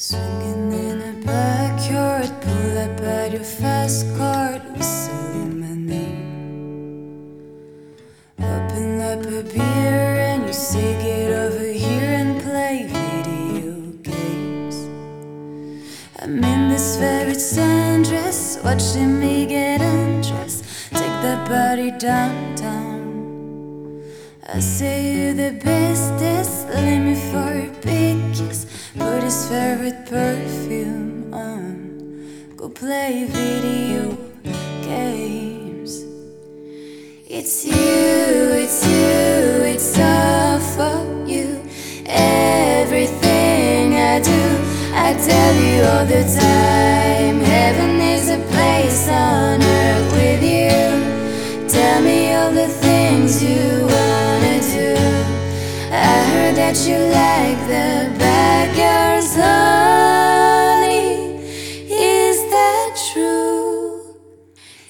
Swinging in a backyard, pull up at your fast card, whistling my name. Open up a beer and you say get over here and play video games. I'm in this very sundress, watching me get undressed. Take that body downtown. I say you're the bestest, let me for a. Put his favorite perfume on. Go play video games. It's you, it's you, it's all for you. Everything I do, I tell you all the time. Heaven is a place on earth with you. Tell me all the things you do. I heard that you like the honey. Is that true?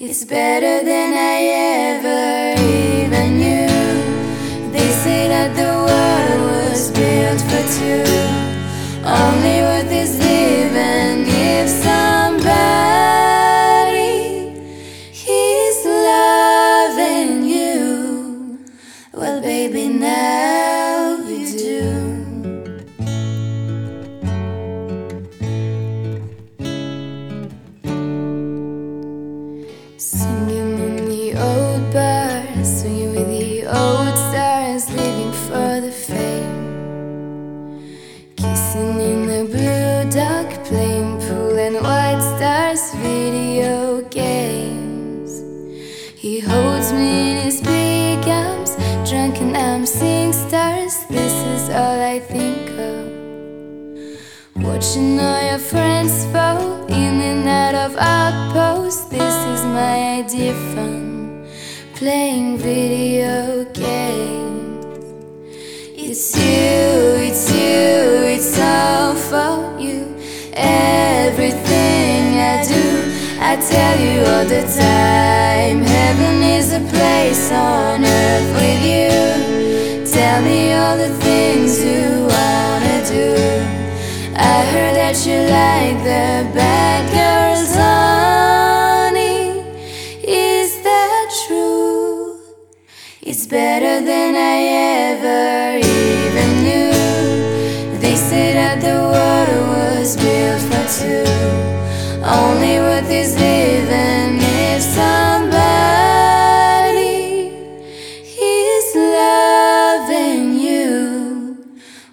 It's better than I ever even knew. They say that the world was built for two. Only I'm seeing stars. This is all I think of. Watching all your friends fall in and out of outposts. This is my idea fun. Playing video games. It's you, it's you, it's all for you. Everything I do, I tell you all the time. Heaven is a place on earth with you. Tell me all the things you wanna do. I heard that you like the bad girls, honey. Is that true? It's better than I ever even knew. They said that the world was built for two. Only worth is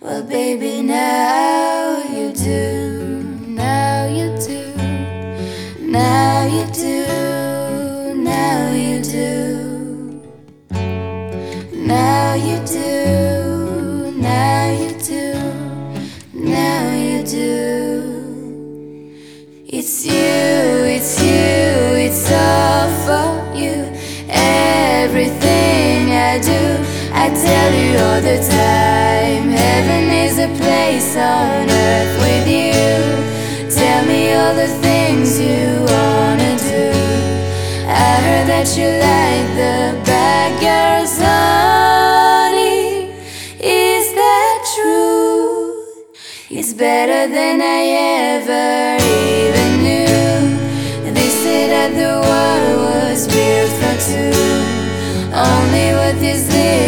Well, baby, now you do. I tell you all the time. Heaven is a place on earth with you. Tell me all the things you wanna do. I heard that you like the bad girls, honey. Is that true? It's better than I ever even knew. They say that the world was built for two. Only worth is living